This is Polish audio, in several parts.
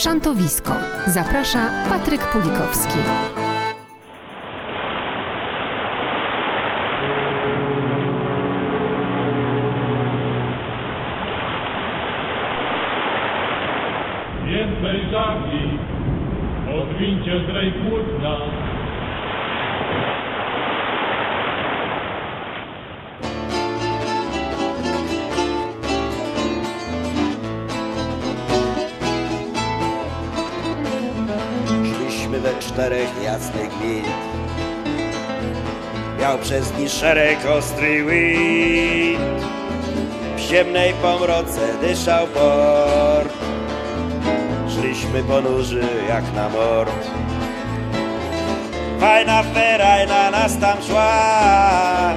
Szantowisko. Zaprasza Patryk Pulikowski. Przez dni szereg ostry wind W ciemnej pomroce dyszał port Szliśmy ponurzy jak na mord. Fajna fera i na nas tam szła.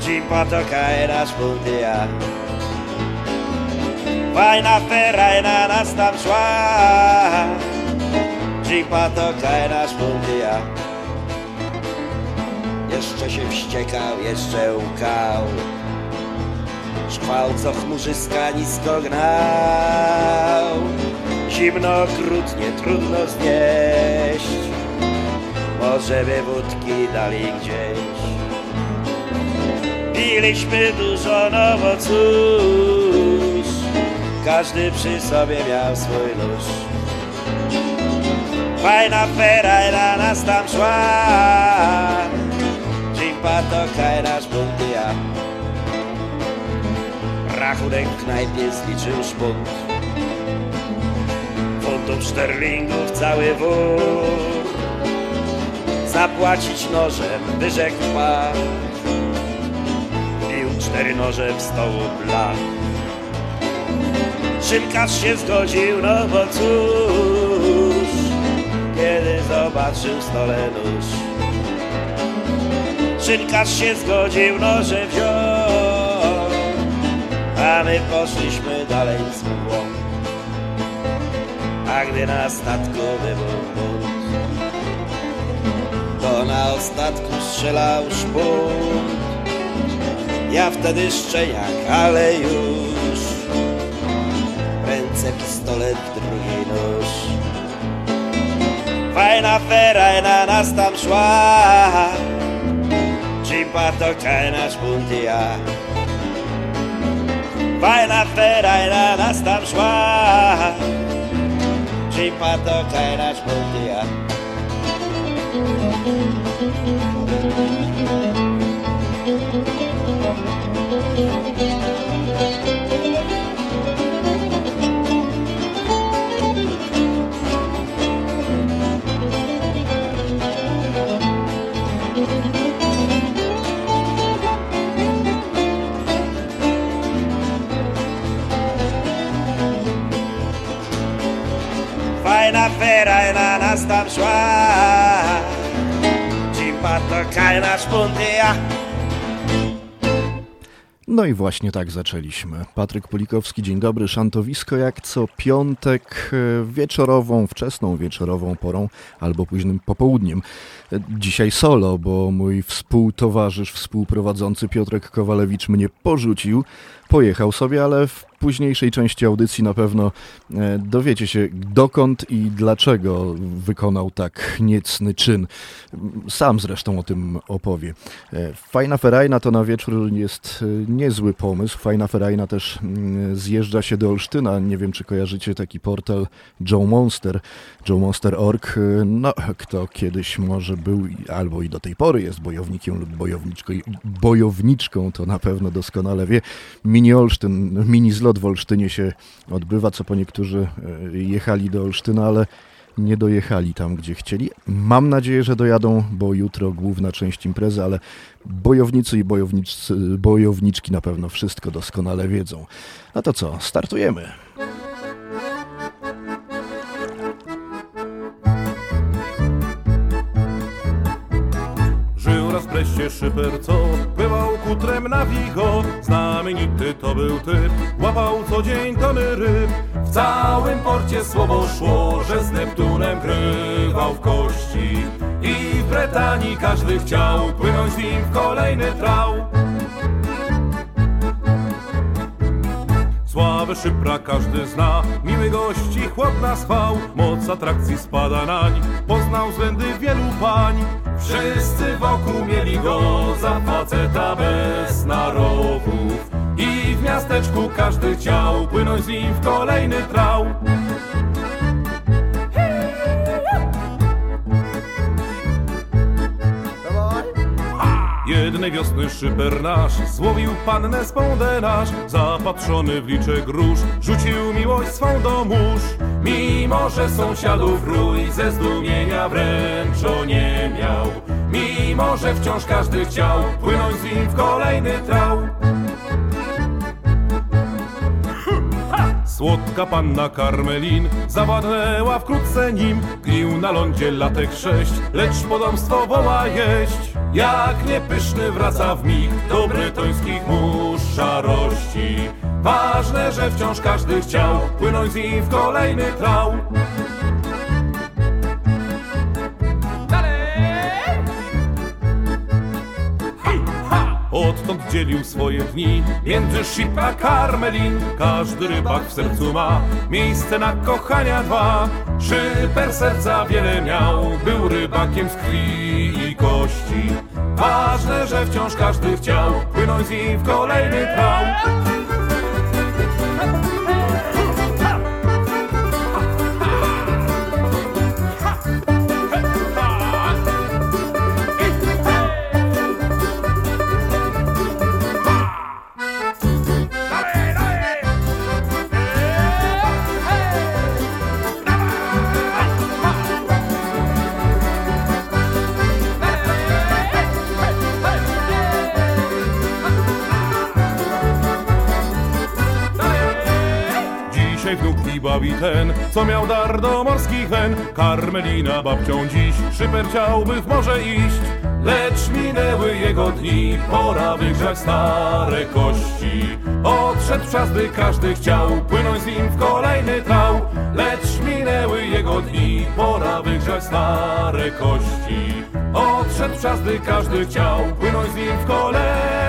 Cimpa to kaj nasz puntia Fajna fera i na nas tam szła. Jeepa to nasz puntia Wściekał, jeszcze łkał. Szkwał, co chmurzyska nisko gnał. Zimno, okrutnie, trudno znieść. Może by wódki dali gdzieś. Piliśmy dużo, no bo cóż. Każdy przy sobie miał swój nóż Fajna fera na nas tam szła Jimpa to kajrasz buntia Rachunek w knajpie zliczył szpunt. Funtów szterlingów cały wór. Zapłacić nożem wyrzekł pan. Bił cztery noże w stołu blach Szynkarz się zgodził, no bo cóż kiedy zobaczył stole nóż. Szynkarz się zgodził, noże wziął, a my poszliśmy dalej z mgłą. A gdy na statku wybuchł bunt, to na ostatku strzelał szpunt. Ja wtedy szczeniak, ale już ręce pistolet, w drugiej nóż. Fajna fera i na nas tam szła Cimpa to nasz puntia Fajna fera i na nas tam na nas tam szła No i właśnie tak zaczęliśmy. Patryk Pulikowski, dzień dobry. Szantowisko jak co piątek e, wieczorową, wczesną wieczorową porą albo późnym popołudniem. E, Dzisiaj solo, bo mój współtowarzysz, współprowadzący Piotrek Kowalewicz mnie porzucił. Pojechał sobie, ale w późniejszej części audycji na pewno e, dowiecie się dokąd i dlaczego wykonał tak niecny czyn. Sam zresztą o tym opowie. E, Fajna Ferajna to na wieczór jest e, niezły pomysł. Fajna Ferajna też mm, zjeżdża się do Olsztyna. Nie wiem, czy kojarzycie taki portal Joe Monster, joemonster.org. No, kto kiedyś może był albo i do tej pory jest bojownikiem lub bojowniczką, bojowniczką, to na pewno doskonale wie. Mini Olsztyn, mini zlot w Olsztynie się odbywa, co po niektórzy e, jechali do Olsztyna, ale nie dojechali tam, gdzie chcieli. Mam nadzieję, że dojadą, bo jutro główna część imprezy, ale bojownicy i bojowniczki na pewno wszystko doskonale wiedzą. No to co, startujemy. Breście szyper, co bywał kutrem na wigo. Znamienity to był typ, łapał co dzień tony ryb. W całym porcie słowo szło, że z Neptunem grywał w kości. I w Bretanii każdy chciał płynąć z nim w kolejny trał Sławę szypra każdy zna, miły gości chłodna schwał, moc atrakcji spada nań, poznał względy wielu pań. Wszyscy wokół mieli go. Za faceta bez narowów i w miasteczku każdy chciał płynąć z nim w kolejny trał. Jednej wiosny szyper nasz złowił pannę swą denasz Zapatrzony w liczek róż. Rzucił miłość swą do mórz. Mimo, że sąsiadów rój ze zdumienia wręcz nie miał. Mimo, że wciąż każdy chciał płynąć z nim w kolejny trał. Słodka panna Karmelin zawadnęła wkrótce nim. Gnił na lądzie latek sześć, lecz podomstwo woła jeść Jak niepyszny wraca w mig do bretońskich mórz szarości Ważne, że wciąż każdy chciał płynąć z nim w kolejny trał Odtąd dzielił swoje dni między Ship a Karmelin. Każdy rybak w sercu ma miejsce na kochania dwa. Szyper serca wiele miał, był rybakiem z krwi i kości. Ważne, że wciąż każdy chciał płynąć z nim w kolejny trał. Co miał dar do morskich wen. Karmelina babcią dziś, szyper chciałby w morze iść. Lecz minęły jego dni, pora wygrzać stare kości. Odszedł czas, gdy każdy chciał płynąć z nim w kolejny trał. Lecz minęły jego dni, pora wygrzać stare kości. Odszedł czas, gdy każdy chciał płynąć z nim w kolejny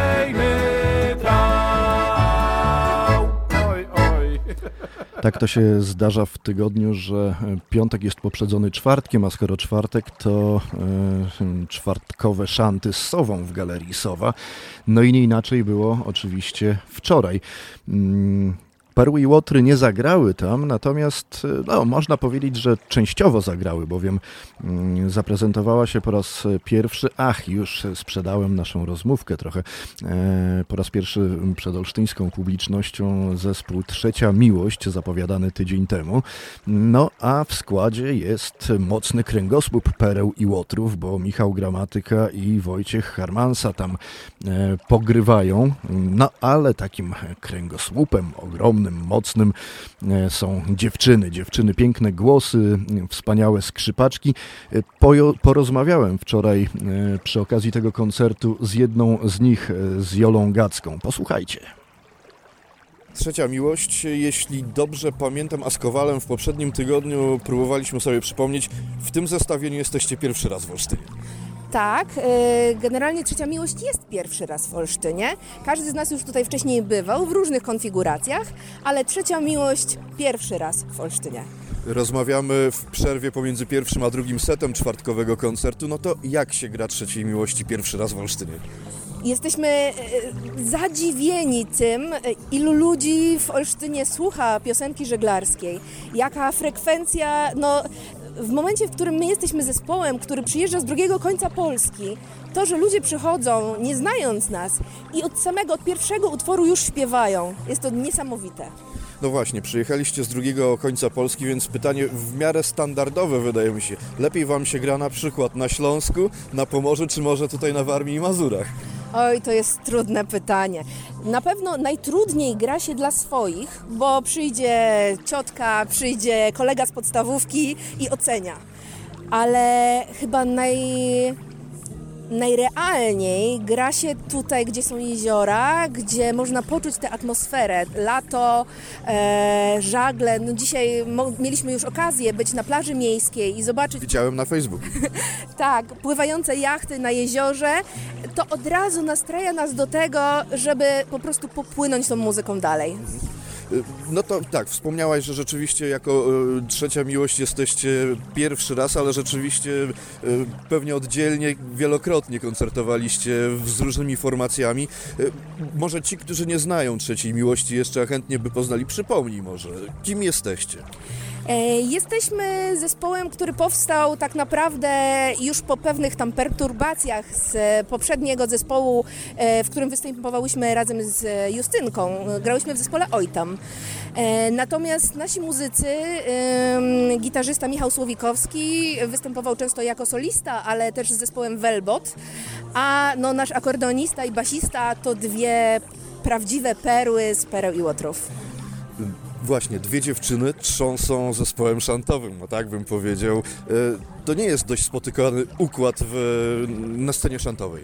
Tak to się zdarza w tygodniu, że e, piątek jest poprzedzony czwartkiem, a skoro czwartek, to e, czwartkowe szanty z Sową w Galerii Sowa. No i nie inaczej było oczywiście wczoraj. Perły i Łotry nie zagrały tam, natomiast no, można powiedzieć, że częściowo zagrały, bowiem mm, zaprezentowała się po raz pierwszy, ach, już sprzedałem naszą rozmówkę trochę, e, po raz pierwszy przed olsztyńską publicznością zespół Trzecia Miłość, zapowiadany tydzień temu. No a w składzie jest mocny kręgosłup Pereł i Łotrów, bo Michał Gramatyka i Wojciech Harmansa tam e, pogrywają, no ale takim kręgosłupem ogromnym, mocnym e, są dziewczyny. Dziewczyny, piękne głosy, wspaniałe skrzypaczki. E, porozmawiałem wczoraj e, przy okazji tego koncertu z jedną z nich, z Jolą Gacką. Posłuchajcie. Trzecia miłość, jeśli dobrze pamiętam, a z Kowalem w poprzednim tygodniu próbowaliśmy sobie przypomnieć, w tym zestawieniu jesteście pierwszy raz w Olsztynie. Tak, e, generalnie Trzecia Miłość jest pierwszy raz w Olsztynie. Każdy z nas już tutaj wcześniej bywał w różnych konfiguracjach, ale Trzecia Miłość pierwszy raz w Olsztynie. Rozmawiamy w przerwie pomiędzy pierwszym a drugim setem czwartkowego koncertu. No to jak się gra trzeciej miłości pierwszy raz w Olsztynie? Jesteśmy e, zadziwieni tym, ilu ludzi w Olsztynie słucha piosenki żeglarskiej. Jaka frekwencja, no w momencie, w którym my jesteśmy zespołem, który przyjeżdża z drugiego końca Polski, to, że ludzie przychodzą nie znając nas i od samego, od pierwszego utworu już śpiewają, jest to niesamowite. No właśnie, przyjechaliście z drugiego końca Polski, więc pytanie w miarę standardowe wydaje mi się. Lepiej wam się gra na przykład na Śląsku, na Pomorzu, czy może tutaj na Warmii i Mazurach? Oj, to jest trudne pytanie. Na pewno najtrudniej gra się dla swoich, bo przyjdzie ciotka, przyjdzie kolega z podstawówki i ocenia. Ale chyba naj, najrealniej gra się tutaj, gdzie są jeziora, gdzie można poczuć tę atmosferę. Lato, e, żagle. No dzisiaj mieliśmy już okazję być na plaży miejskiej i zobaczyć Widziałem na Facebooku. tak, pływające jachty na jeziorze, to od razu nastraja nas do tego, żeby po prostu popłynąć tą muzyką dalej. Y, No to tak, wspomniałaś, że rzeczywiście jako y, trzecia miłość jesteście pierwszy raz, ale rzeczywiście y, pewnie oddzielnie wielokrotnie koncertowaliście z różnymi formacjami. Może ci, którzy nie znają trzeciej miłości jeszcze, chętnie by poznali, przypomnij może, kim jesteście? Jesteśmy zespołem, który powstał tak naprawdę już po pewnych tam perturbacjach z poprzedniego zespołu, e, w którym występowałyśmy razem z Justynką. Grałyśmy w zespole Ojtam. E, Natomiast nasi muzycy, gitarzysta Michał Słowikowski występował często jako solista, ale też z zespołem Velbot, a no, nasz akordeonista i basista to dwie prawdziwe perły z pereł i łotrów. Właśnie, dwie dziewczyny trząsą zespołem szantowym, no tak bym powiedział. Y, To nie jest dość spotykany układ w, na scenie szantowej.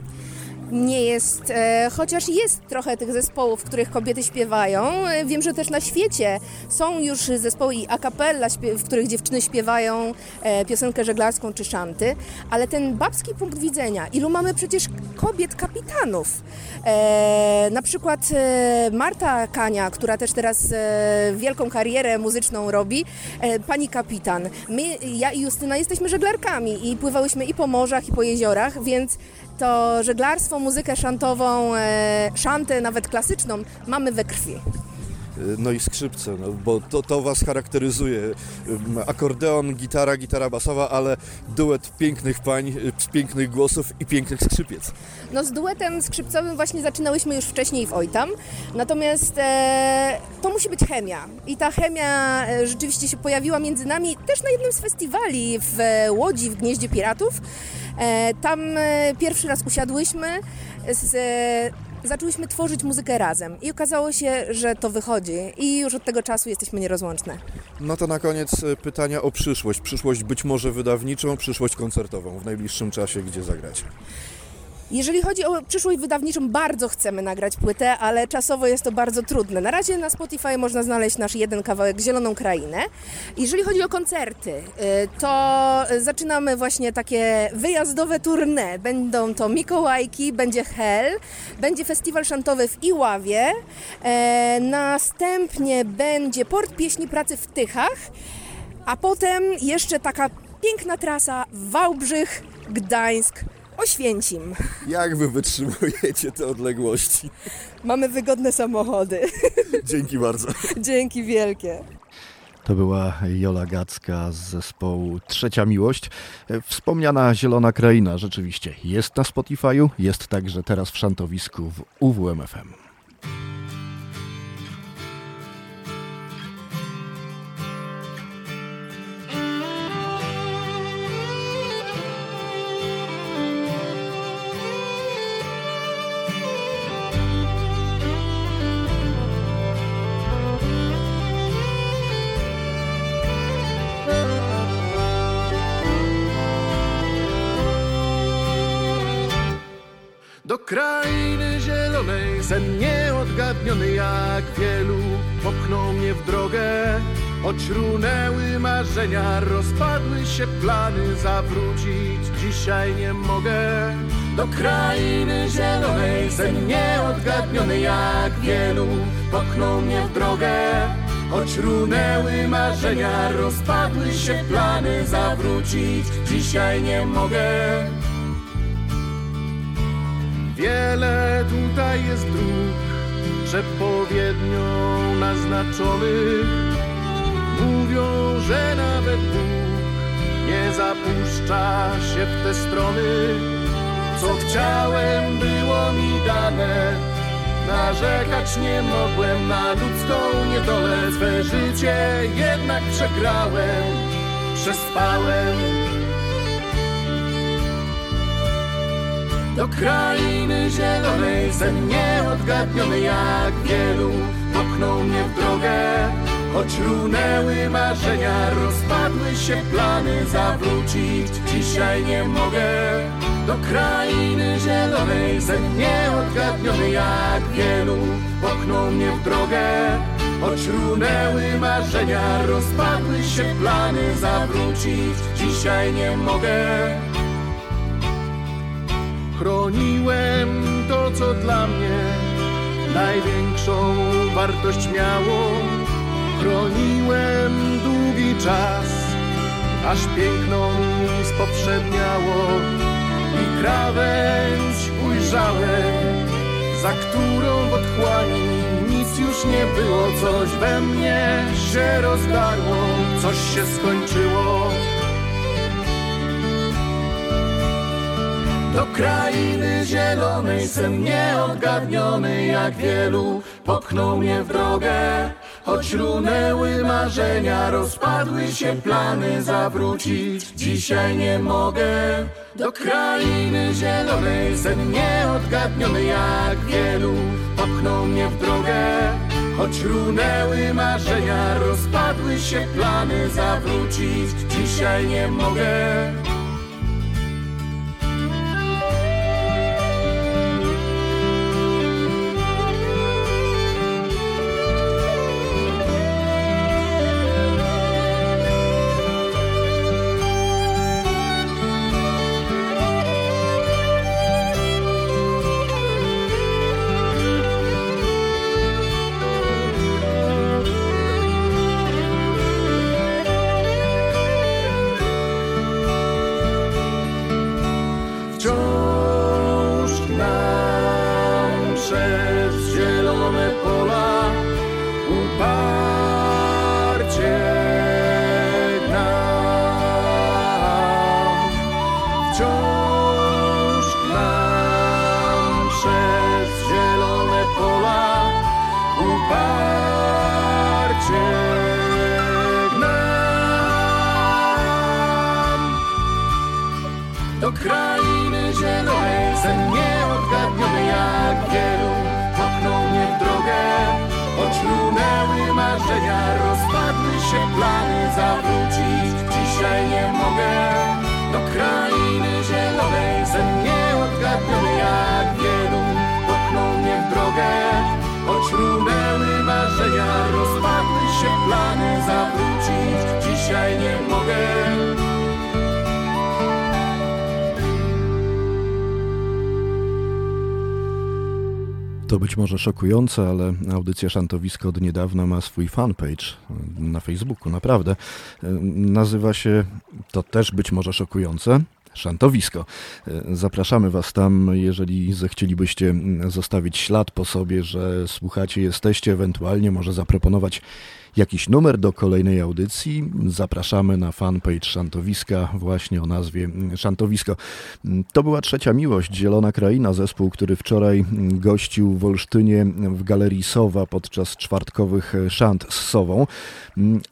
Nie jest, e, chociaż jest trochę tych zespołów, w których kobiety śpiewają. E, Wiem, że też na świecie są już zespoły i a cappella, w których dziewczyny śpiewają e, piosenkę żeglarską czy szanty, ale ten babski punkt widzenia, ilu mamy przecież kobiet kapitanów. E, na przykład e, Marta Kania, która też teraz e, wielką karierę muzyczną robi, pani kapitan. My, ja i Justyna jesteśmy żeglarkami i pływałyśmy i po morzach, i po jeziorach, więc to żeglarstwo, muzykę szantową, e, szantę nawet klasyczną mamy we krwi. No i skrzypce, no, bo to, to was charakteryzuje. Ym, Akordeon, gitara, gitara basowa, ale duet pięknych pań, y, pięknych głosów i pięknych skrzypiec. No z duetem skrzypcowym właśnie zaczynałyśmy już wcześniej w Ojtam, natomiast e, to musi być chemia i ta chemia e, rzeczywiście się pojawiła między nami też na jednym z festiwali w e, Łodzi, w Gnieździe Piratów. E, tam e, pierwszy raz usiadłyśmy, z, zaczęłyśmy tworzyć muzykę razem i okazało się, że to wychodzi i już od tego czasu jesteśmy nierozłączne. No to na koniec y, pytania o przyszłość. Przyszłość być może wydawniczą, przyszłość koncertową w najbliższym czasie, gdzie zagracie. Jeżeli chodzi o przyszłość wydawniczą, bardzo chcemy nagrać płytę, ale czasowo jest to bardzo trudne. Na razie na Spotify można znaleźć nasz jeden kawałek Zieloną Krainę. Jeżeli chodzi o koncerty, y, to zaczynamy właśnie takie wyjazdowe tournée. Będą to Mikołajki, będzie Hell, będzie festiwal szantowy w Iławie, e, następnie będzie Port Pieśni Pracy w Tychach, a potem jeszcze taka piękna trasa Wałbrzych, Gdańsk, Oświęcim. Jak wy wytrzymujecie te odległości? Mamy wygodne samochody. Dzięki bardzo. Dzięki wielkie. To była Jola Gacka z zespołu Trzecia Miłość. Wspomniana Zielona Kraina rzeczywiście jest na Spotify'u, jest także teraz w szantowisku w UWMFM. Krainy zielonej sen nieodgadniony jak wielu popchnął mnie w drogę. Choć runęły marzenia, rozpadły się plany Zawrócić dzisiaj nie mogę. Do krainy zielonej sen nieodgadniony jak wielu popchnął mnie w drogę. Choć runęły marzenia, rozpadły się plany Zawrócić dzisiaj nie mogę Wiele tutaj jest dróg przepowiednią naznaczonych. Mówią, że nawet Bóg nie zapuszcza się w te strony. Co chciałem, było mi dane. Narzekać nie mogłem na ludzką niedolę. Swe życie jednak przegrałem, przespałem. Do krainy zielonej sen nieodgadniony jak wielu popchnął mnie w drogę. Choć runęły marzenia, rozpadły się plany Zawrócić dzisiaj nie mogę. Do krainy zielonej sen nieodgadniony jak wielu popchnął mnie w drogę. Choć runęły marzenia, rozpadły się plany Zawrócić dzisiaj nie mogę Chroniłem to, co dla mnie największą wartość miało. chroniłem długi czas, aż piękno mi spowszedniało i krawędź ujrzałem, za którą w otchłani nic już nie było, coś we mnie się rozdarło, coś się skończyło. Do krainy zielonej sen nieodgadniony jak wielu popchnął mnie w drogę. Choć runęły marzenia, rozpadły się plany zawrócić. Dzisiaj nie mogę. Do krainy zielonej sen nieodgadniony jak wielu popchnął mnie w drogę. Choć runęły marzenia, rozpadły się plany zawrócić. Dzisiaj nie mogę zawrócić. Dzisiaj nie mogę. Do krainy zielonej Sen nieodgadniony jak wielu. Popchnął mnie w drogę. Choć runęły marzenia Rozpadły się plany zawrócić. Dzisiaj nie mogę To być może szokujące, ale audycja Szantowisko od niedawna ma swój fanpage na Facebooku, naprawdę. Nazywa się, to też być może szokujące, Szantowisko. Zapraszamy Was tam, jeżeli zechcielibyście zostawić ślad po sobie, że słuchacie, jesteście, ewentualnie może zaproponować jakiś numer do kolejnej audycji. Zapraszamy na fanpage Szantowiska właśnie o nazwie Szantowisko. To była trzecia miłość, Zielona Kraina, zespół, który wczoraj gościł w Olsztynie w Galerii Sowa podczas czwartkowych szant z Sową.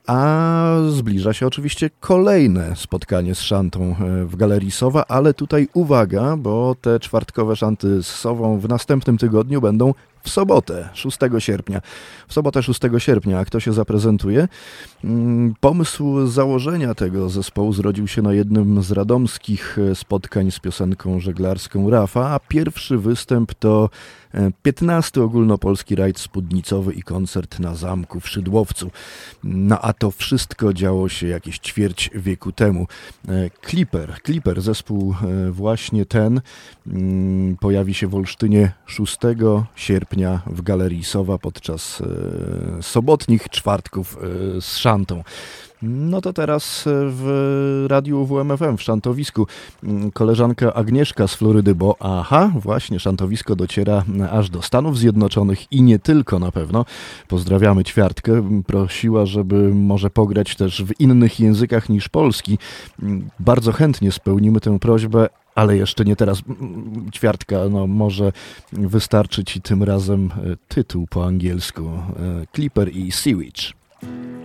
A zbliża się oczywiście kolejne spotkanie z szantą w Galerii Sowa, ale tutaj uwaga, bo te czwartkowe szanty z Sową w następnym tygodniu będą w sobotę, 6 sierpnia. W sobotę 6 sierpnia, a kto się zaprezentuje? Pomysł założenia tego zespołu zrodził się na jednym z radomskich spotkań z piosenką żeglarską Rafa, a pierwszy występ to 15 ogólnopolski rajd spódnicowy i koncert na zamku w Szydłowcu. No a to wszystko działo się jakieś ćwierć wieku temu. Clipper, Clipper, zespół właśnie ten, pojawi się w Olsztynie 6 sierpnia w Galerii Sowa podczas sobotnich czwartków z szantą. No to teraz w radiu WMFM w Szantowisku koleżanka Agnieszka z Florydy, bo aha, właśnie Szantowisko dociera aż do Stanów Zjednoczonych i nie tylko na pewno. Pozdrawiamy Ćwiartkę. Prosiła, żeby może pograć też w innych językach niż polski. Bardzo chętnie spełnimy tę prośbę, ale jeszcze nie teraz. Ćwiartka, no może wystarczy ci tym razem tytuł po angielsku. Clipper i Sewage. Gdzieś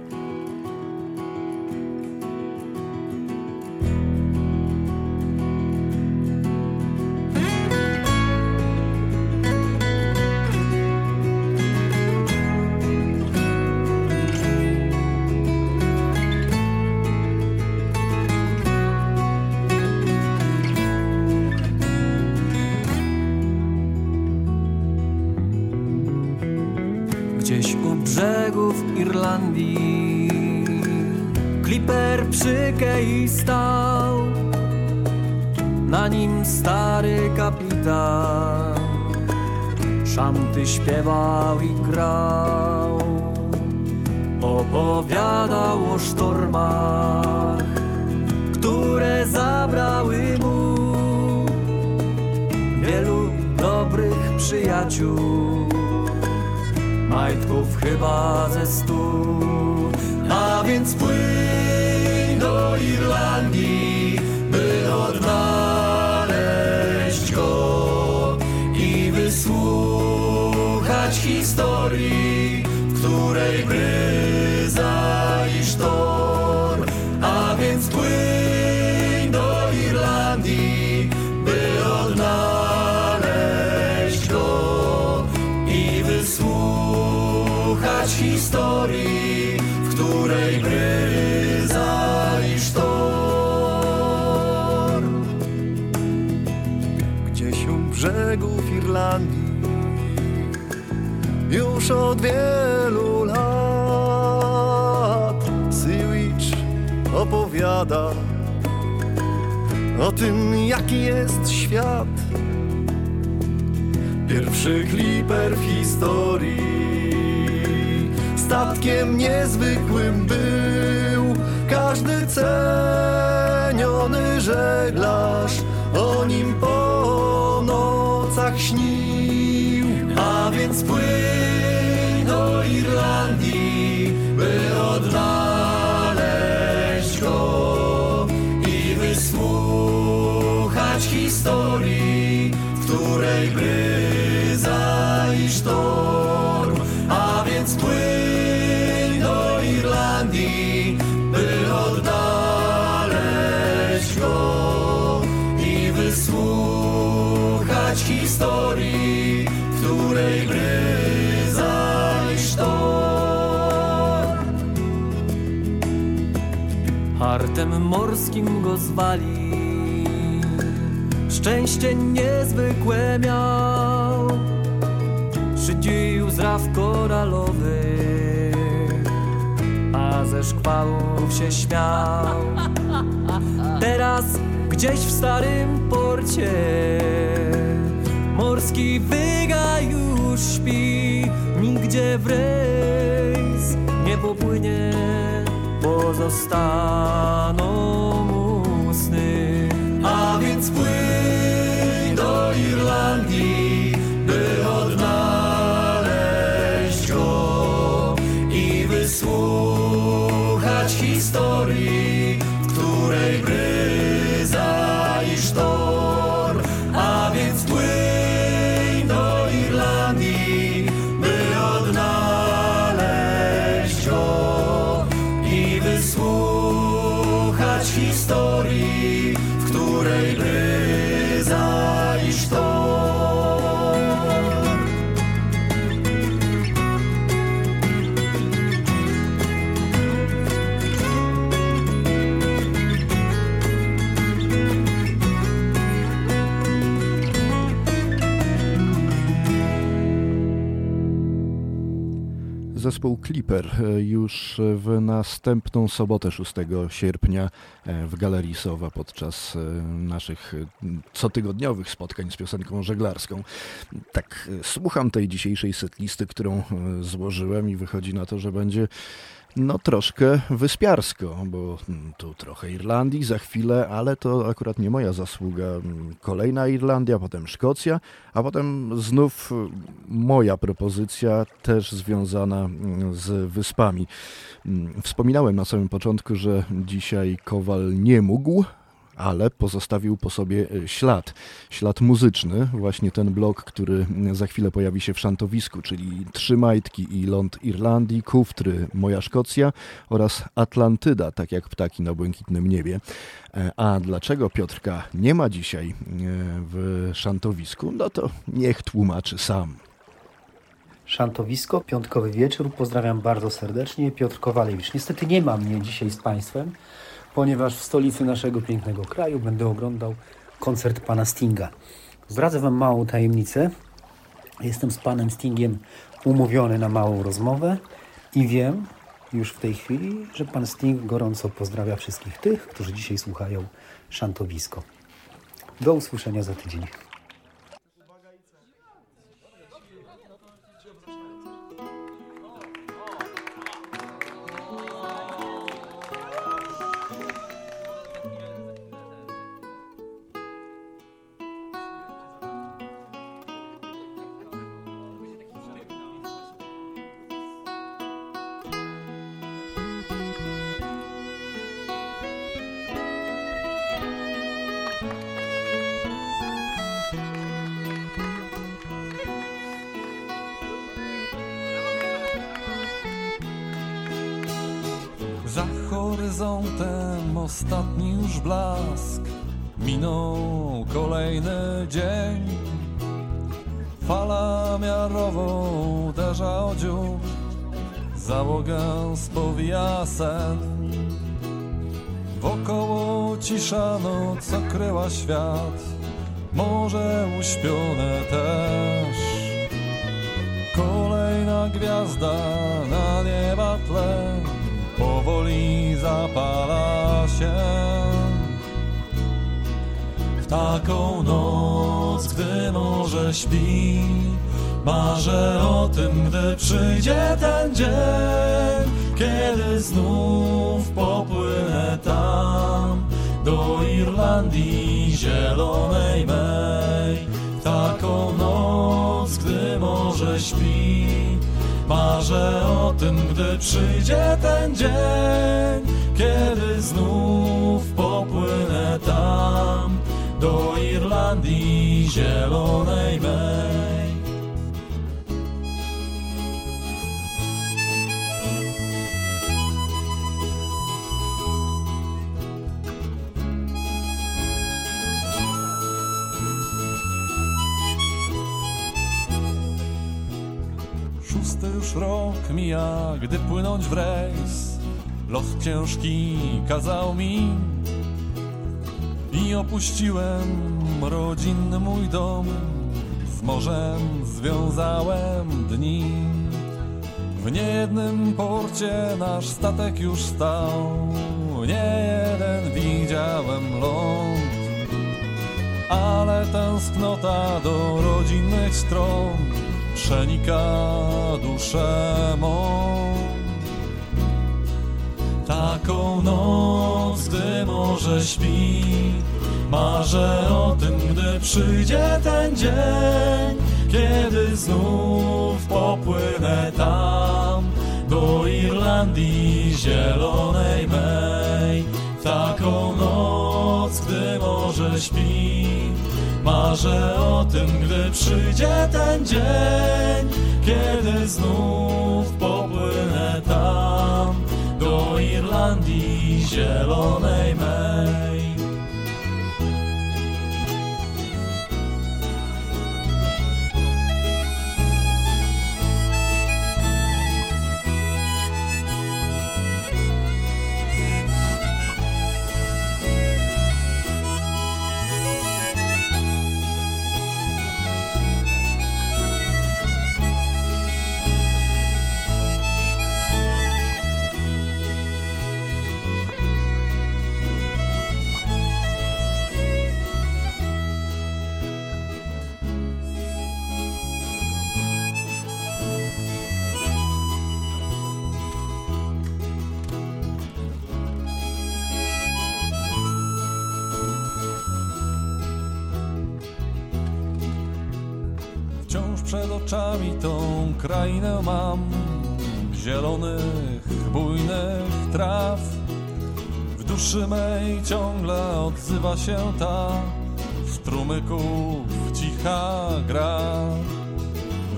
Śpiewał i grał opowiadał o sztormach, które zabrały mu wielu dobrych przyjaciół. Majtków chyba ze stu, a więc płyń do Irlandii, historii, w której bryza i a więc płyń do Irlandii, by odnaleźć go i wysłuchać historii, w której bryza już od wielu lat Sewicz opowiada o tym, jaki jest świat. Pierwszy kliper w historii statkiem niezwykłym był. Każdy ceniony żeglarz o nim po nocach śnił. Historii, w której bryza i sztorm. A więc płyń do Irlandii, by odnaleźć go i wysłuchać historii, w której bryza i sztorm. Hartem morskim go zwali, szczęście niezwykłe miał. Szydził z raf koralowych, a ze szkwałów się śmiał. Teraz gdzieś w starym porcie morski wyga już śpi, nigdzie w rejs nie popłynie, bo zostaną mu sny. A więc płyń Zespół Clipper e, już w następną sobotę 6 sierpnia e, w Galerii Sowa podczas e, naszych cotygodniowych spotkań z piosenką żeglarską. Tak, słucham tej dzisiejszej setlisty, którą złożyłem i wychodzi na to, że będzie no troszkę wyspiarsko, bo mm, tu trochę Irlandii za chwilę, ale to akurat nie moja zasługa. Mm, Kolejna Irlandia, potem Szkocja, a potem znów y, moja propozycja, też związana mm, z wyspami. Mm, Wspominałem na samym początku, że dzisiaj Kowal nie mógł, ale pozostawił po sobie e, ślad, ślad muzyczny, właśnie ten blok, który za chwilę pojawi się w szantowisku, czyli Trzy Majtki i Ląd Irlandii, Kuftry, Moja Szkocja oraz Atlantyda, tak jak ptaki na błękitnym niebie. E, A dlaczego Piotrka nie ma dzisiaj e, w szantowisku, no to niech tłumaczy sam. Szantowisko, piątkowy wieczór. Pozdrawiam bardzo serdecznie. Piotr Kowalewicz. Niestety nie ma mnie dzisiaj z Państwem, ponieważ w stolicy naszego pięknego kraju będę oglądał koncert pana Stinga. Zdradzę Wam małą tajemnicę. Jestem z panem Stingiem umówiony na małą rozmowę i wiem już w tej chwili, że pan Sting gorąco pozdrawia wszystkich tych, którzy dzisiaj słuchają Szantowisko. Do usłyszenia za tydzień. Świat Może uśpione też. Kolejna gwiazda na nieba tle Powoli zapala się. W taką noc, gdy morze śpi Marzę o tym, gdy przyjdzie ten dzień Kiedy znów popłynę tam Do Irlandii zielonej mej. Taką noc, gdy morze śpi Marzę o tym, gdy przyjdzie ten dzień Kiedy znów popłynę tam Do Irlandii zielonej mej rok mija, gdy płynąć w rejs. Los ciężki kazał mi I opuściłem rodzinny mój dom. Z morzem związałem dni. W niejednym porcie nasz statek już stał. Nie jeden widziałem ląd Ale tęsknota do rodzinnych stron przenika duszę mą. Taką noc, gdy morze śpi, marzę o tym, gdy przyjdzie ten dzień, kiedy znów popłynę tam do Irlandii zielonej mej. Taką noc, gdy morze śpi, Marzę o tym, gdy przyjdzie ten dzień, kiedy znów popłynę tam do Irlandii zielonej mej. Oczami tą krainę mam. Zielonych, bujnych traw. W duszy mej ciągle odzywa się ta. Strumyków cicha gra.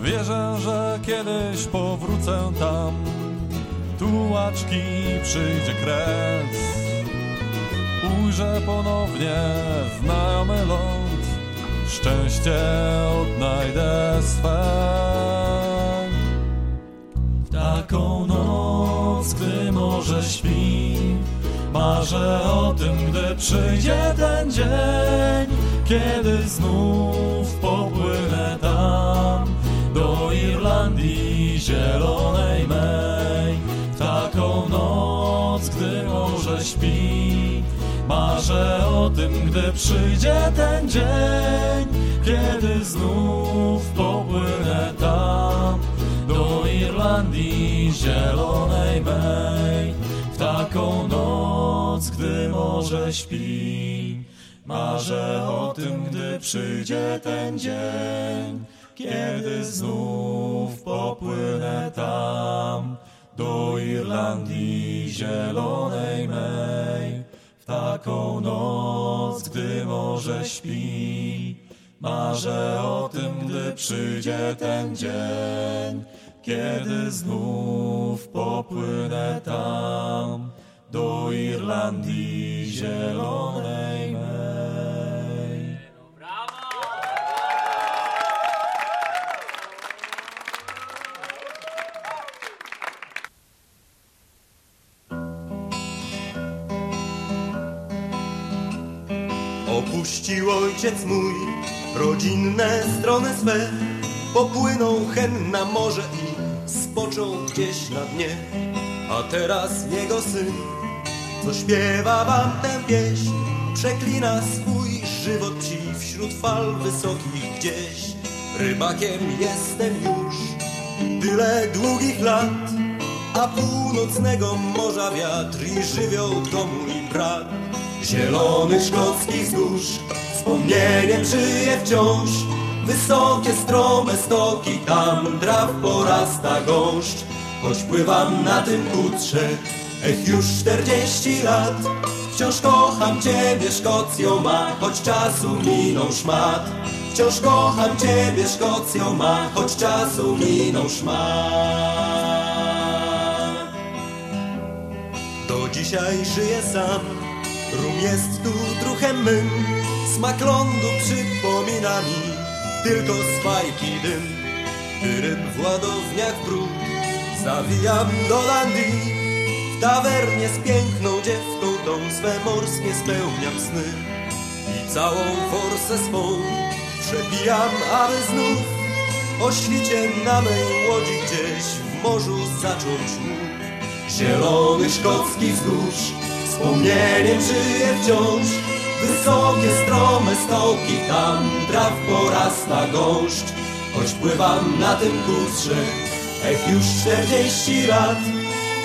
Wierzę, że kiedyś powrócę tam. Tułaczki przyjdzie kres. Ujrzę ponownie znajomy ląd Szczęście odnajdę swe. Taką noc, gdy morze śpi Marzę o tym, gdy przyjdzie ten dzień Kiedy znów popłynę tam Do Irlandii zielonej mej. Taką noc, gdy morze śpi Marzę o tym, gdy przyjdzie ten dzień Kiedy znów popłynę tam Do Irlandii zielonej mej. W taką noc, gdy morze śpi Marzę o tym, gdy przyjdzie ten dzień Kiedy znów popłynę tam Do Irlandii zielonej mej taką noc, gdy morze śpi. Marzę o tym, gdy przyjdzie ten dzień Kiedy znów popłynę tam do Irlandii zielonej ojciec mój. Rodzinne strony swe Popłynął hen na morze i spoczął gdzieś na dnie. A teraz jego syn, co śpiewa wam tę pieśń Przeklina swój żywot psi wśród fal wysokich gdzieś. Rybakiem jestem już tyle długich lat A północnego morza wiatr i żywioł to mój brat Zielonych szkockich wzgórz Wspomnieniem żyje wciąż. Wysokie, strome stoki Tam traw porasta gąszcz. Choć pływam na tym kutrze Ech, już czterdzieści lat. Wciąż kocham Ciebie, Szkocjo ma Choć czasu minął szmat. Wciąż kocham Ciebie, Szkocjo ma Choć czasu minął szmat. Do dzisiaj żyję sam. Rum jest tu druchem mym Smak lądu przypomina mi Tylko swajki dym. Gdy ryb w ładowniach brud Zawijam do Landii W tawernie z piękną dziewką Tą swe morskie spełniam sny. I całą forsę swą Przebijam, aby znów O świcie na mej łodzi gdzieś W morzu zacząć mógł Zielony szkocki wzgórz Wspomnieniem żyje wciąż Wysokie, strome stoki Tam traw porasta gąszcz Choć pływam na tym kutrze Ech, już czterdzieści lat.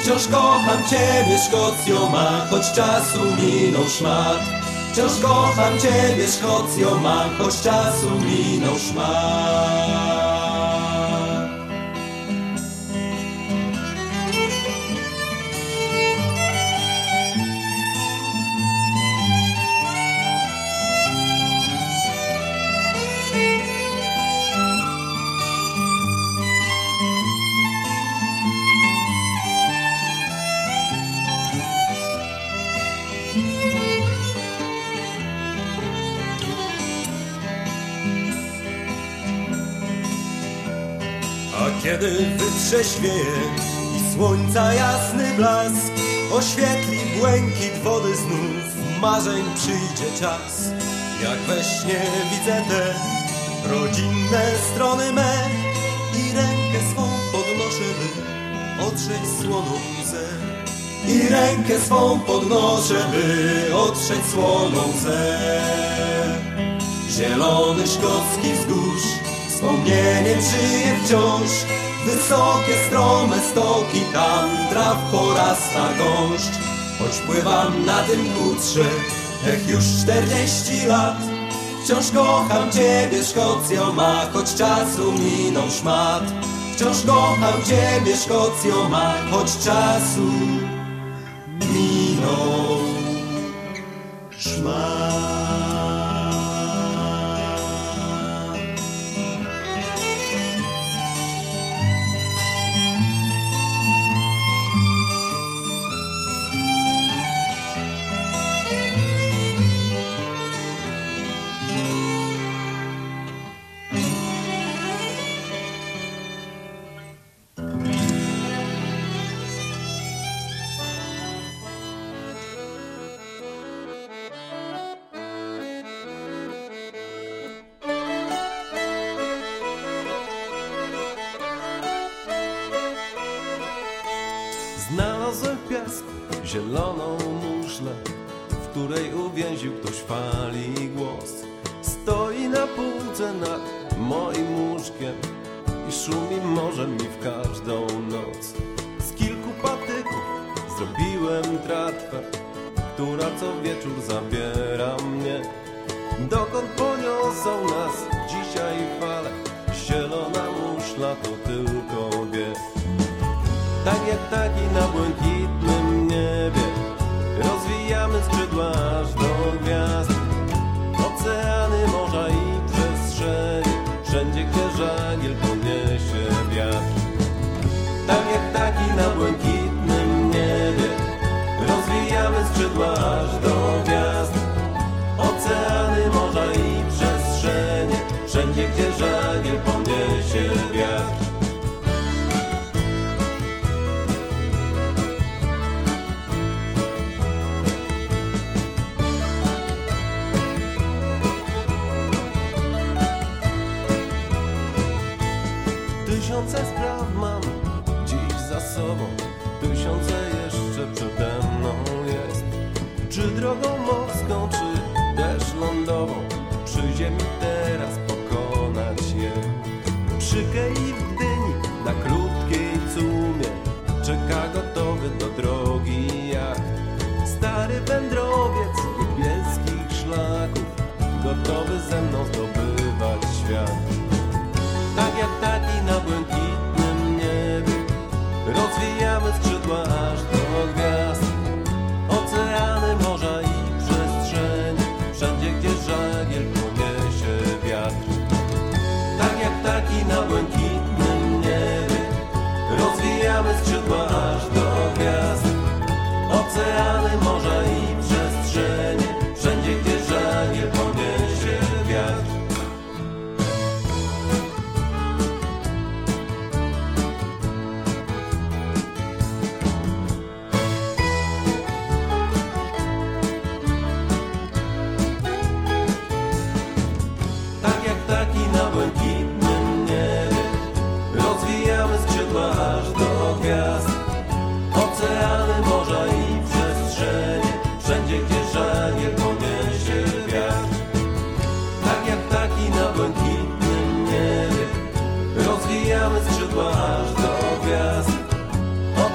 Wciąż kocham Ciebie, Szkocjo ma Choć czasu minął szmat. Wciąż kocham Ciebie, Szkocjo ma Choć czasu minął szmat kiedy wytrzeźwieje i słońca jasny blask Oświetli błękit wody znów, marzeń przyjdzie czas Jak we śnie widzę te rodzinne strony me I rękę swą podnoszę, by otrzeć słoną łzę. I rękę swą podnoszę, by otrzeć słoną łzę. Zielony szkocki wzgórz Wspomnieniem żyje wciąż Wysokie, strome stoki Tam traw porasta gąszcz. Choć pływam na tym kutrze Ech, już czterdzieści lat. Wciąż kocham Ciebie, Szkocjo ma Choć czasu minął szmat. Wciąż kocham Ciebie, Szkocjo ma Choć czasu minął szmat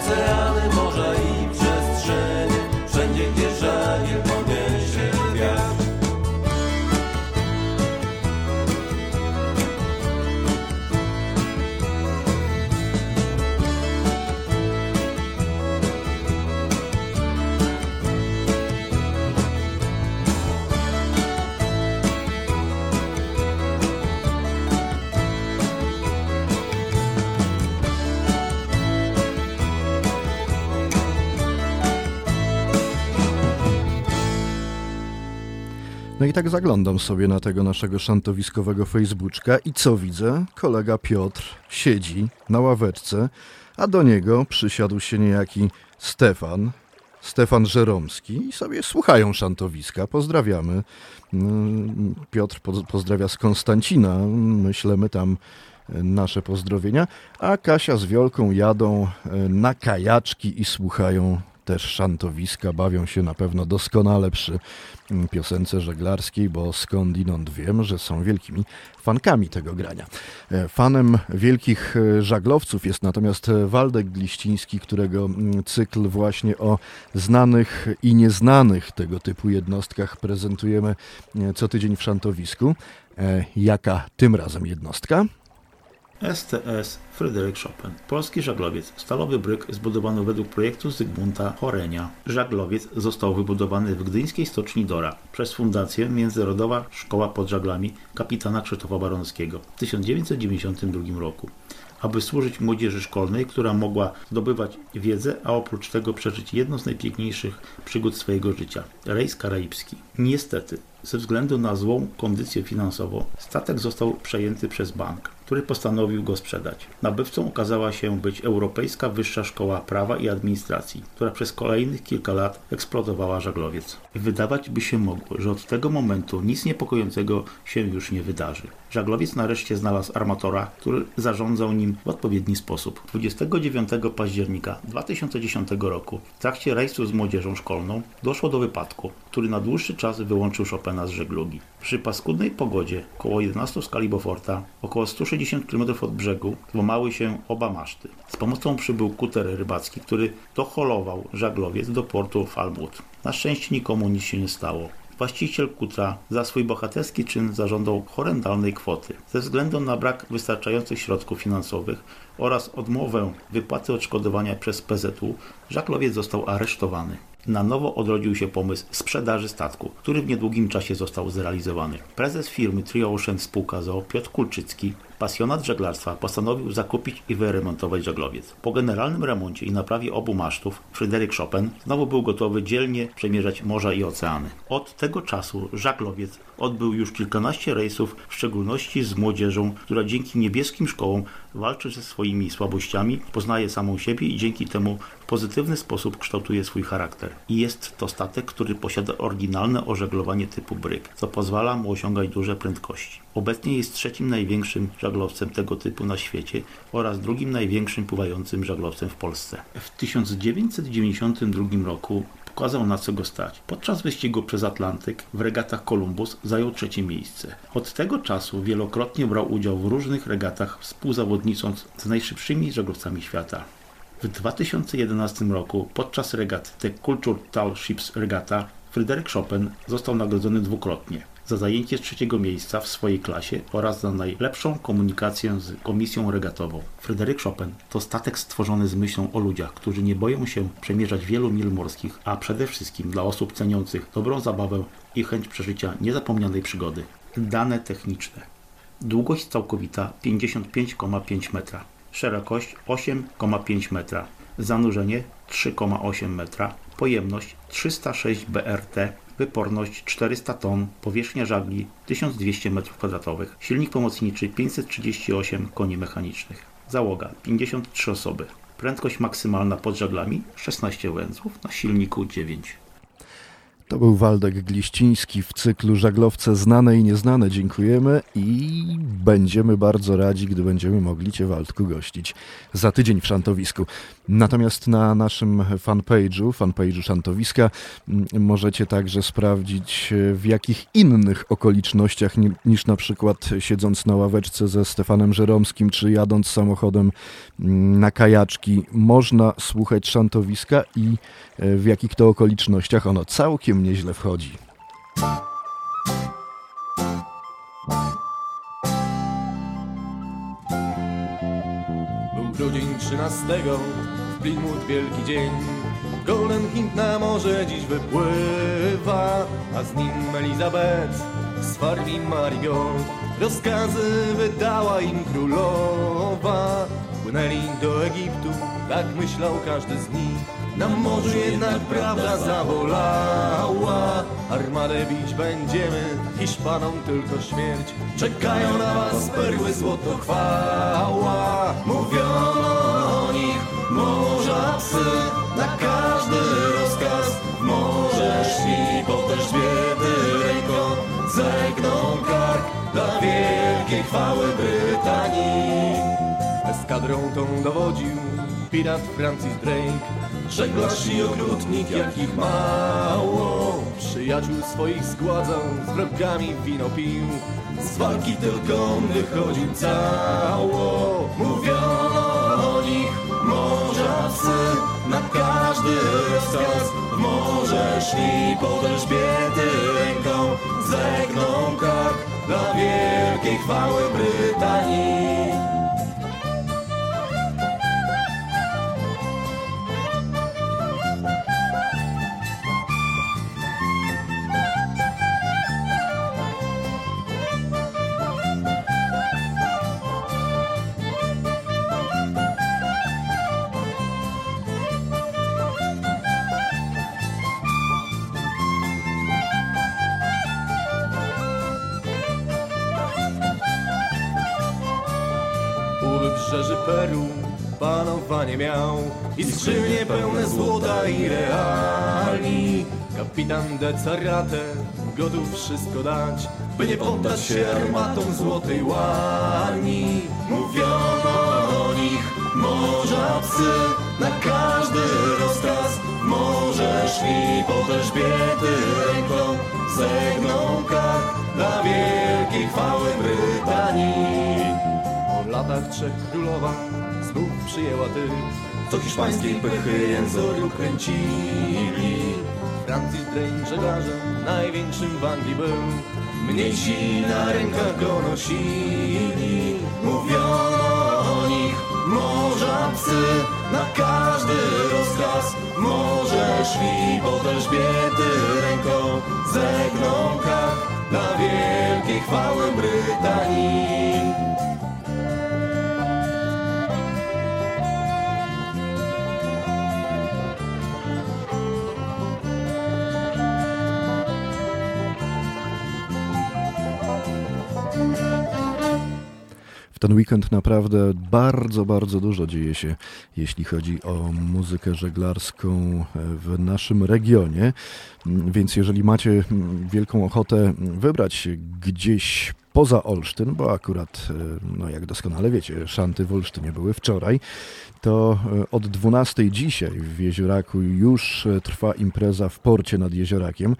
Oceany, tak zaglądam sobie na tego naszego szantowiskowego Facebooczka i co widzę? Kolega Piotr siedzi na ławeczce, a do niego przysiadł się niejaki Stefan, Stefan Żeromski i sobie słuchają szantowiska. Pozdrawiamy. Mm, Piotr poz- pozdrawia z Konstancina. Myślemy tam e, nasze pozdrowienia. A Kasia z Wiolką jadą e, na kajaczki i słuchają też szantowiska. Bawią się na pewno doskonale przy mm, piosence żeglarskiej, bo skądinąd wiem, że są wielkimi fankami tego grania. E, Fanem wielkich e, żaglowców jest natomiast Waldek Gliściński, którego mm, cykl właśnie o znanych i nieznanych tego typu jednostkach prezentujemy e, co tydzień w szantowisku. Jaka tym razem jednostka? STS Fryderyk Chopin. Polski żaglowiec. Stalowy bryk zbudowany według projektu Zygmunta Horenia. Żaglowiec został wybudowany w gdyńskiej stoczni Dora przez Fundację Międzynarodowa Szkoła pod Żaglami kapitana Krzysztofa Baronskiego w 1992 roku aby służyć młodzieży szkolnej, która mogła zdobywać wiedzę, a oprócz tego przeżyć jedną z najpiękniejszych przygód swojego życia rejs karaibski. Niestety, ze względu na złą kondycję finansową, statek został przejęty przez bank, który postanowił go sprzedać. Nabywcą okazała się być Europejska Wyższa Szkoła Prawa i Administracji, która przez kolejnych kilka lat eksploatowała żaglowiec. Wydawać by się mogło, że od tego momentu nic niepokojącego się już nie wydarzy. Żaglowiec nareszcie znalazł armatora, który zarządzał nim w odpowiedni sposób. 29 października 2010 roku w trakcie rejsu z młodzieżą szkolną doszło do wypadku, który na dłuższy czas wyłączył Chopina z żeglugi. Przy paskudnej pogodzie, około 11 skali około 160 km od brzegu, złamały się oba maszty. Z pomocą przybył kuter rybacki, który doholował żaglowiec do portu Falmouth. Na szczęście nikomu nic się nie stało. Właściciel kutra za swój bohaterski czyn zażądał horrendalnej kwoty. Ze względu na brak wystarczających środków finansowych oraz odmowę wypłaty odszkodowania przez PZU, żaglowiec został aresztowany. Na nowo odrodził się pomysł sprzedaży statku, który w niedługim czasie został zrealizowany. Prezes firmy Trio Ocean spółka ZOO Piotr Kulczycki Pasjonat żeglarstwa postanowił zakupić i wyremontować żaglowiec. Po generalnym remoncie i naprawie obu masztów Fryderyk Chopin znowu był gotowy dzielnie przemierzać morza i oceany. Od tego czasu żaglowiec odbył już kilkanaście rejsów, w szczególności z młodzieżą, która dzięki niebieskim szkołom walczy ze swoimi słabościami, poznaje samą siebie i dzięki temu pozytywny sposób kształtuje swój charakter. I jest to statek, który posiada oryginalne ożeglowanie typu bryk, co pozwala mu osiągać duże prędkości. Obecnie jest trzecim największym żaglowcem tego typu na świecie oraz drugim największym pływającym żaglowcem w Polsce. W 1992 roku pokazał na co go stać. Podczas wyścigu przez Atlantyk w regatach Columbus zajął trzecie miejsce. Od tego czasu wielokrotnie brał udział w różnych regatach, współzawodnicząc z najszybszymi żaglowcami świata. W 2011 roku podczas regat The Culture Tall Ships Regata Fryderyk Chopin został nagrodzony dwukrotnie za zajęcie trzeciego miejsca w swojej klasie oraz za najlepszą komunikację z komisją regatową. Fryderyk Chopin to statek stworzony z myślą o ludziach, którzy nie boją się przemierzać wielu mil morskich, a przede wszystkim dla osób ceniących dobrą zabawę i chęć przeżycia niezapomnianej przygody. Dane techniczne. Długość całkowita 55,5 metra. Szerokość 8,5 metra. Zanurzenie 3,8 metra. Pojemność 306 BRT wyporność 400 ton, powierzchnia żagli 1200 m2, silnik pomocniczy 538 koni mechanicznych, załoga 53 osoby, prędkość maksymalna pod żaglami 16 węzłów, na silniku 9. To był Waldek Gliściński w cyklu Żaglowce Znane i Nieznane. Dziękujemy i będziemy bardzo radzi, gdy będziemy mogli Cię, Waldku, gościć za tydzień w Szantowisku. Natomiast na naszym fanpage'u, fanpage'u Szantowiska, możecie także sprawdzić, w jakich innych okolicznościach niż na przykład siedząc na ławeczce ze Stefanem Żeromskim, czy jadąc samochodem na kajaczki, można słuchać Szantowiska i w jakich to okolicznościach ono całkiem nieźle wchodzi. Był grudzień trzynastego, w Plymouth wielki dzień. Golden Hind na morze dziś wypływa, a z nim Elizabeth z farmi Marigold. Rozkazy wydała im królowa, płynęli do Egiptu, tak myślał każdy z nich. Na morzu jednak prawda zawolała Armadę bić będziemy, Hiszpanom tylko śmierć Czekają na was perły, złoto, chwała Mówiono o nich, morza psy Na każdy rozkaz. Może szli Po też biedy ręką. Zegną kark Dla wielkiej chwały Brytanii. Eskadrą tą dowodził pirat Francis Drake. Żeglarz i okrutnik, jakich mało. Przyjaciół swoich zgładzał, z wrogami wino pił. Z walki tylko on wychodził cało. Mówiono o nich, morza psy Na każdy rozkaz. W morze szli Po Elżbiety ręką zegną kark Dla wielkiej chwały Brytanii Peru panowanie miał i skrzynie pełne złota i reali. Kapitan de Carate gotów wszystko dać, by nie poddać się armatom złotej łani. Mówiono o nich morza psy, na każdy rozkaz może szli po Elżbiety ręką, zegną kark dla wielkiej chwały Brytanii latach trzech królowa znów przyjęła ty, co hiszpańskiej pychy jęzoru kręcili. Francis Drake żeglarzem największym w Anglii był, mniejsi na rękach go nosili. Mówiono o nich, morza psy na każdy rozkaz Morze szli pod Elżbiety ręką zegną kach na wielkiej chwały Brytanii W ten weekend naprawdę bardzo, bardzo dużo dzieje się, jeśli chodzi o muzykę żeglarską w naszym regionie. Więc jeżeli macie wielką ochotę wybrać się gdzieś poza Olsztyn, bo akurat, no jak doskonale wiecie, szanty w Olsztynie były wczoraj, to od 12 dzisiaj w Jezioraku już trwa impreza w porcie nad Jeziorakiem.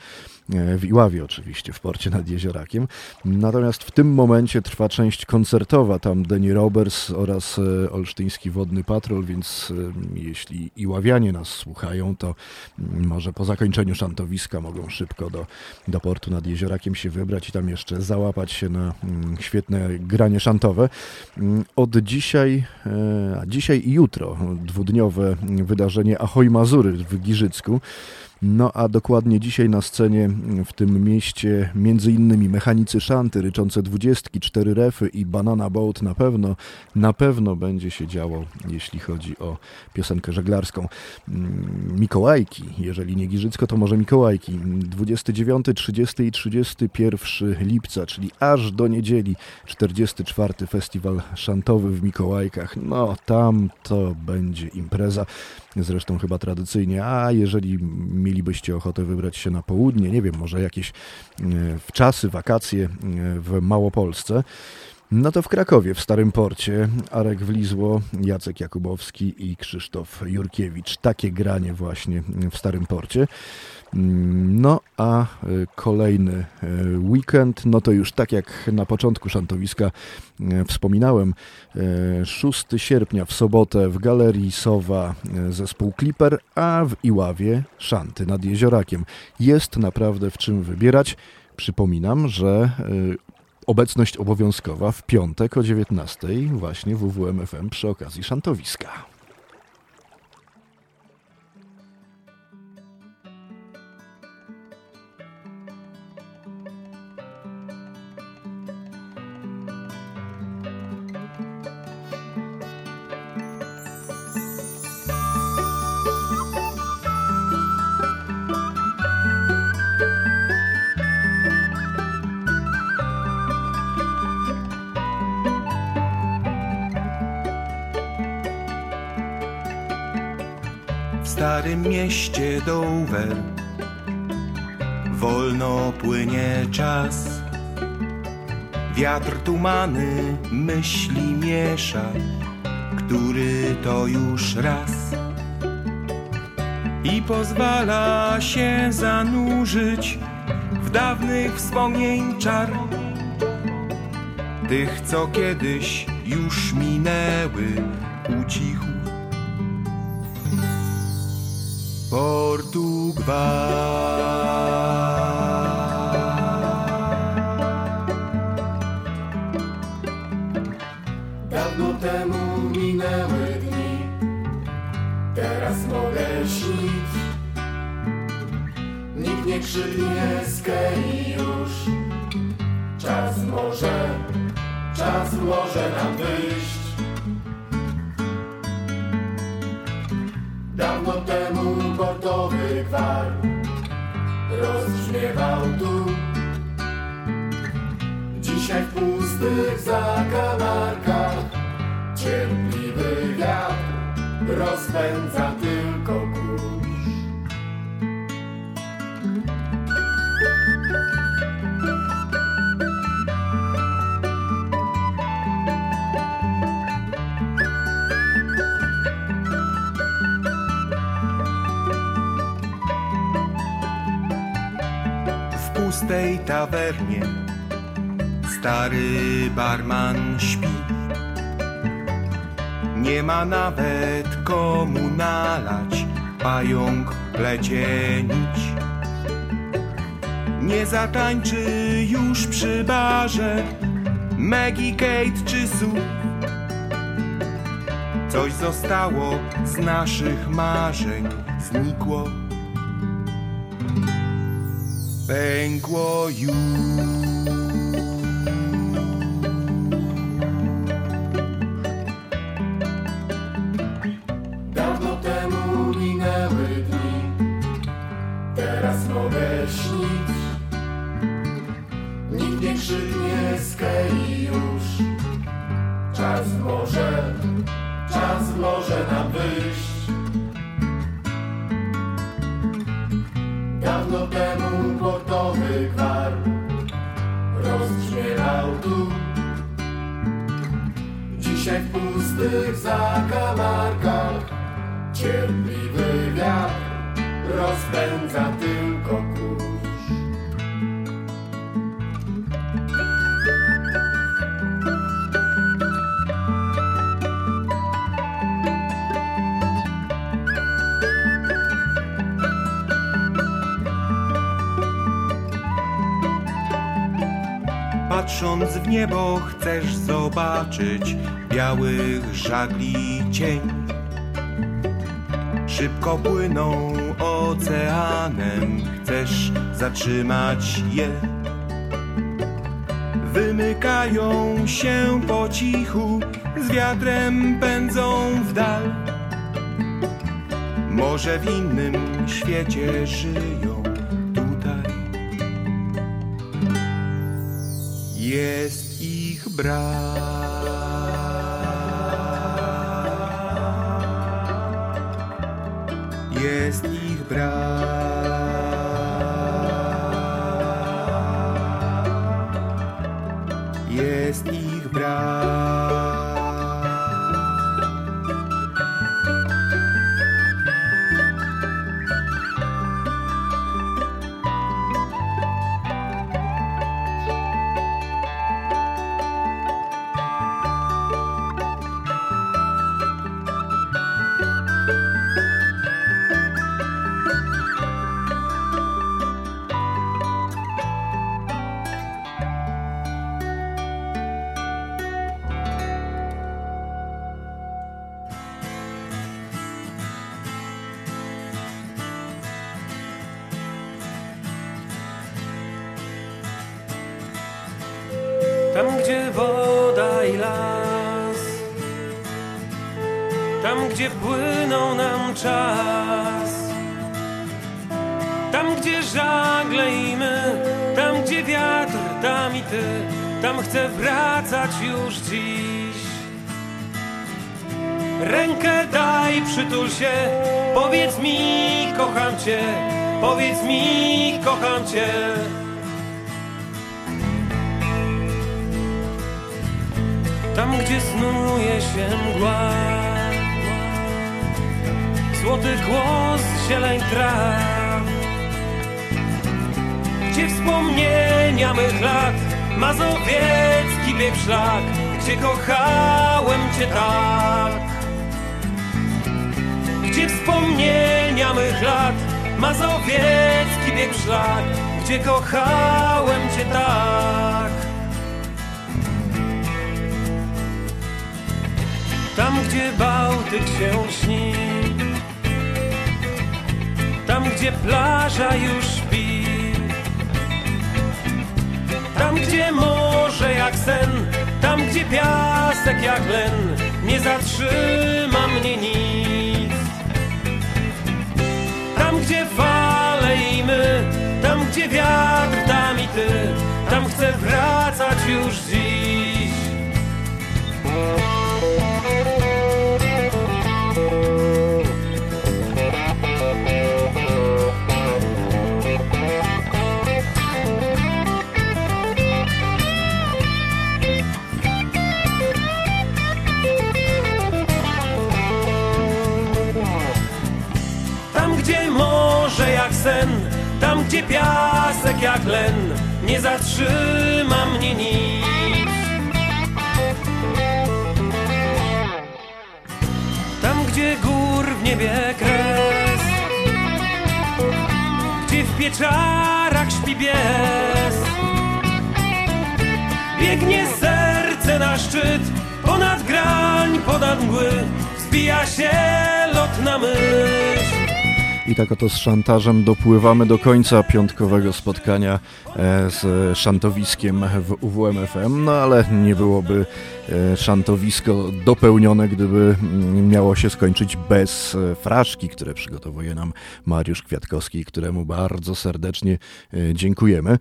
W Iławie oczywiście, w porcie nad Jeziorakiem. Natomiast w tym momencie trwa część koncertowa, tam Denny Roberts oraz Olsztyński Wodny Patrol, więc jeśli Iławianie nas słuchają, to może po zakończeniu szantowiska mogą szybko do, do portu nad Jeziorakiem się wybrać i tam jeszcze załapać się na świetne granie szantowe. Od dzisiaj, a dzisiaj i jutro dwudniowe wydarzenie Ahoj Mazury w Giżycku. No a dokładnie dzisiaj na scenie w tym mieście innymi mechanicy szanty, ryczące dwudziestki, cztery refy i banana boat na pewno, na pewno będzie się działo, jeśli chodzi o piosenkę żeglarską. Mikołajki, jeżeli nie Giżycko, to może Mikołajki. 29, 30 i 31 lipca, czyli aż do niedzieli 44 festiwal szantowy w Mikołajkach. No tam to będzie impreza zresztą chyba tradycyjnie, a jeżeli mielibyście ochotę wybrać się na południe, nie wiem, może jakieś w czasy, wakacje w Małopolsce, no to w Krakowie, w Starym Porcie, Arek Wlizło, Jacek Jakubowski i Krzysztof Jurkiewicz. Takie granie właśnie w Starym Porcie. No a kolejny weekend, no to już tak jak na początku szantowiska wspominałem, 6 sierpnia w sobotę w Galerii Sowa zespół Clipper, a w Iławie szanty nad Jeziorakiem. Jest naprawdę w czym wybierać. Przypominam, że obecność obowiązkowa w piątek o 19 właśnie w WWMFM przy okazji szantowiska. Mieście Dover wolno płynie czas. Wiatr tumany myśli miesza, który to już raz. I pozwala się zanurzyć w dawnych wspomnień czar. Tych, co kiedyś już minęły u cichu portu Dawno temu minęły dni, teraz mogę śnić. Nikt nie krzyknie z Kei już. Czas może, czas może nam wyjść. Dawno temu portowy gwar rozbrzmiewał tu. Dzisiaj w pustych zakamarkach cierpliwy wiatr rozpędza tylko pustej tawernie stary barman śpi. Nie ma nawet komu nalać, pająk plecie nić. Nie zatańczy już przy barze Maggie, Kate czy Sue. Coś zostało z naszych marzeń, znikło. Pękło już. Dawno temu minęły dni, teraz mogę śnić. Nikt nie krzyknie z już. Czas może, czas może nam wyjść. W pustych zakamarkach cierpliwy wiatr rozpędza tylko kurz. Patrząc w niebo chcesz zobaczyć białych żagli cień. Szybko płyną oceanem, chcesz zatrzymać je. Wymykają się po cichu, z wiatrem pędzą w dal. Może w innym świecie żyją tutaj. Jest ich brak. Jest ich brak. Już dziś. Rękę daj, przytul się, powiedz mi, kocham cię, powiedz mi, kocham cię. Tam, gdzie snuje się mgła Złoty głos zieleń traw Gdzie wspomnienia mych lat Mazowiecki bieg szlak Gdzie kochałem cię tak. Gdzie wspomnienia mych lat Mazowiecki bieg szlak Gdzie kochałem cię tak. Tam, gdzie Bałtyk się śni Tam, gdzie plaża już gdzie morze jak sen Tam, gdzie piasek jak len Nie zatrzyma mnie nic. Tam, gdzie fale i my Tam, gdzie wiatr, tam i ty Tam chcę wracać już dziś piasek jak len, nie zatrzyma mnie nic. Tam, gdzie gór w niebie kres, gdzie w pieczarach śpi bies, biegnie serce na szczyt, ponad grań, ponad mgły, w wija się lotna myśl. I tak oto z szantażem dopływamy do końca piątkowego spotkania e, z szantowiskiem w UWMFM, no ale nie byłoby e, szantowisko dopełnione, gdyby mm, miało się skończyć bez e, fraszki, które przygotowuje nam Mariusz Kwiatkowski, któremu bardzo serdecznie dziękujemy.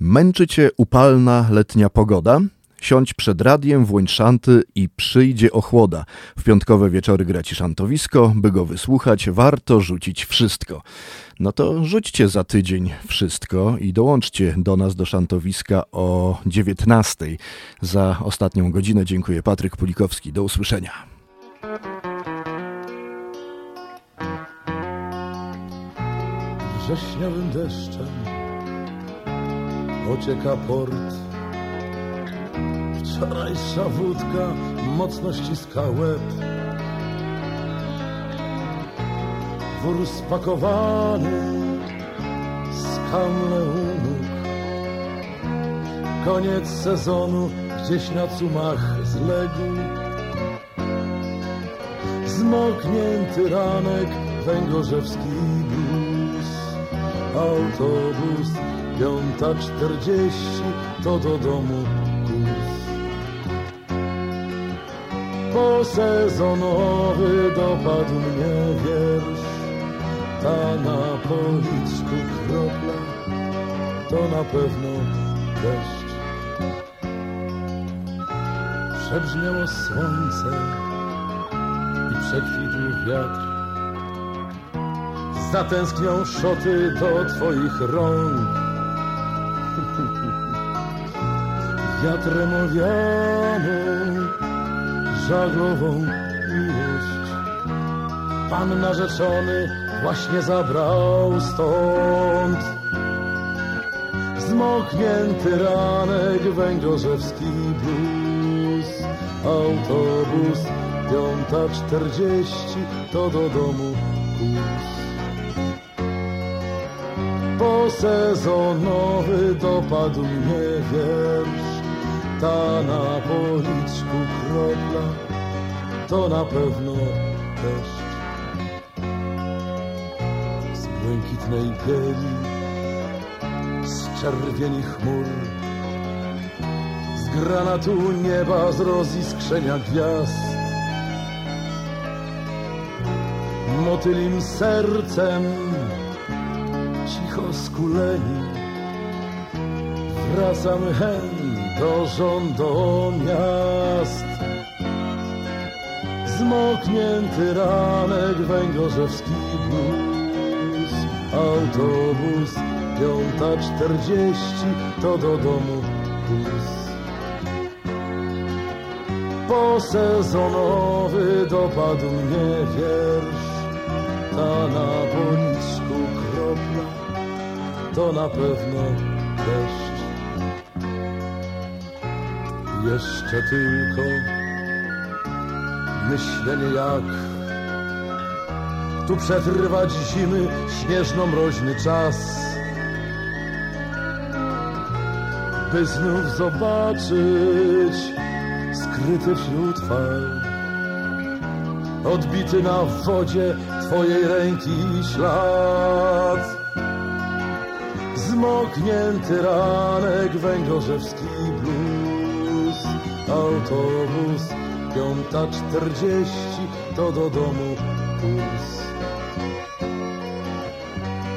Męczy cię upalna letnia pogoda? Siądź przed radiem, włącz szanty i przyjdzie ochłoda. W piątkowe wieczory gra ci szantowisko, by go wysłuchać, warto rzucić wszystko. No to rzućcie za tydzień wszystko i dołączcie do nas do szantowiska o 19. Za ostatnią godzinę dziękuję Patryk Pulikowski. Do usłyszenia. Wrześniowym deszczem ocieka port Wczorajsza wódka mocno ściska łeb. Wór spakowany skamle u nóg Koniec sezonu gdzieś na cumach zległ. Zmoknięty ranek, węgorzewski blues Autobus, piąta czterdzieści, to do domu posezonowy dopadł mnie wiersz. Ta na policzku kropla, to na pewno deszcz. Przebrzmiało słońce i przekwitł wiatr. Zatęsknią szoty do twoich rąk. Wiatrem owianą żaglową miłość. Pan narzeczony właśnie zabrał stąd. Zmoknięty ranek, węgorzewski blues Autobus, piąta czterdzieści, to do domu kurs Posezonowy dopadł mnie wiersz. Ta na policzku to na pewno deszcz. Z błękitnej bieli, z czerwieni chmur, z granatu nieba, z roziskrzenia gwiazd. Motylim sercem, cicho skuleni, wracamy hen do rządu miast. Zmoknięty ranek, węgorzewski bus, autobus, piąta czterdzieści, to do domu kurs. Posezonowy dopadł mnie wiersz, ta na policzku kropla, to na pewno deszcz. Jeszcze tylko myślenie jak tu przetrwać zimy śnieżno-mroźny czas, by znów zobaczyć skryty wśród fal, odbity na wodzie twojej ręki ślad. Zmoknięty ranek, węgorzewski blues, autobus, piąta czterdzieści, to do domu kurs.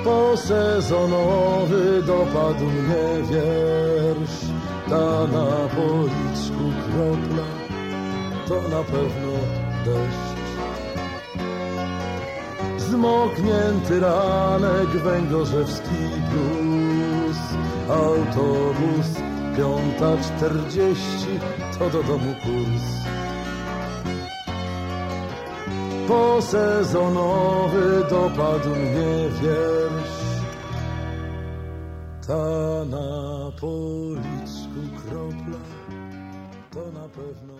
Posezonowy dopadł mnie wiersz, ta na policzku kropla, to na pewno deszcz. Zmoknięty ranek, węgorzewski blues, autobus, piąta czterdzieści, to do domu kurs. Posezonowy dopadł mnie wiersz, ta na policzku kropla, to na pewno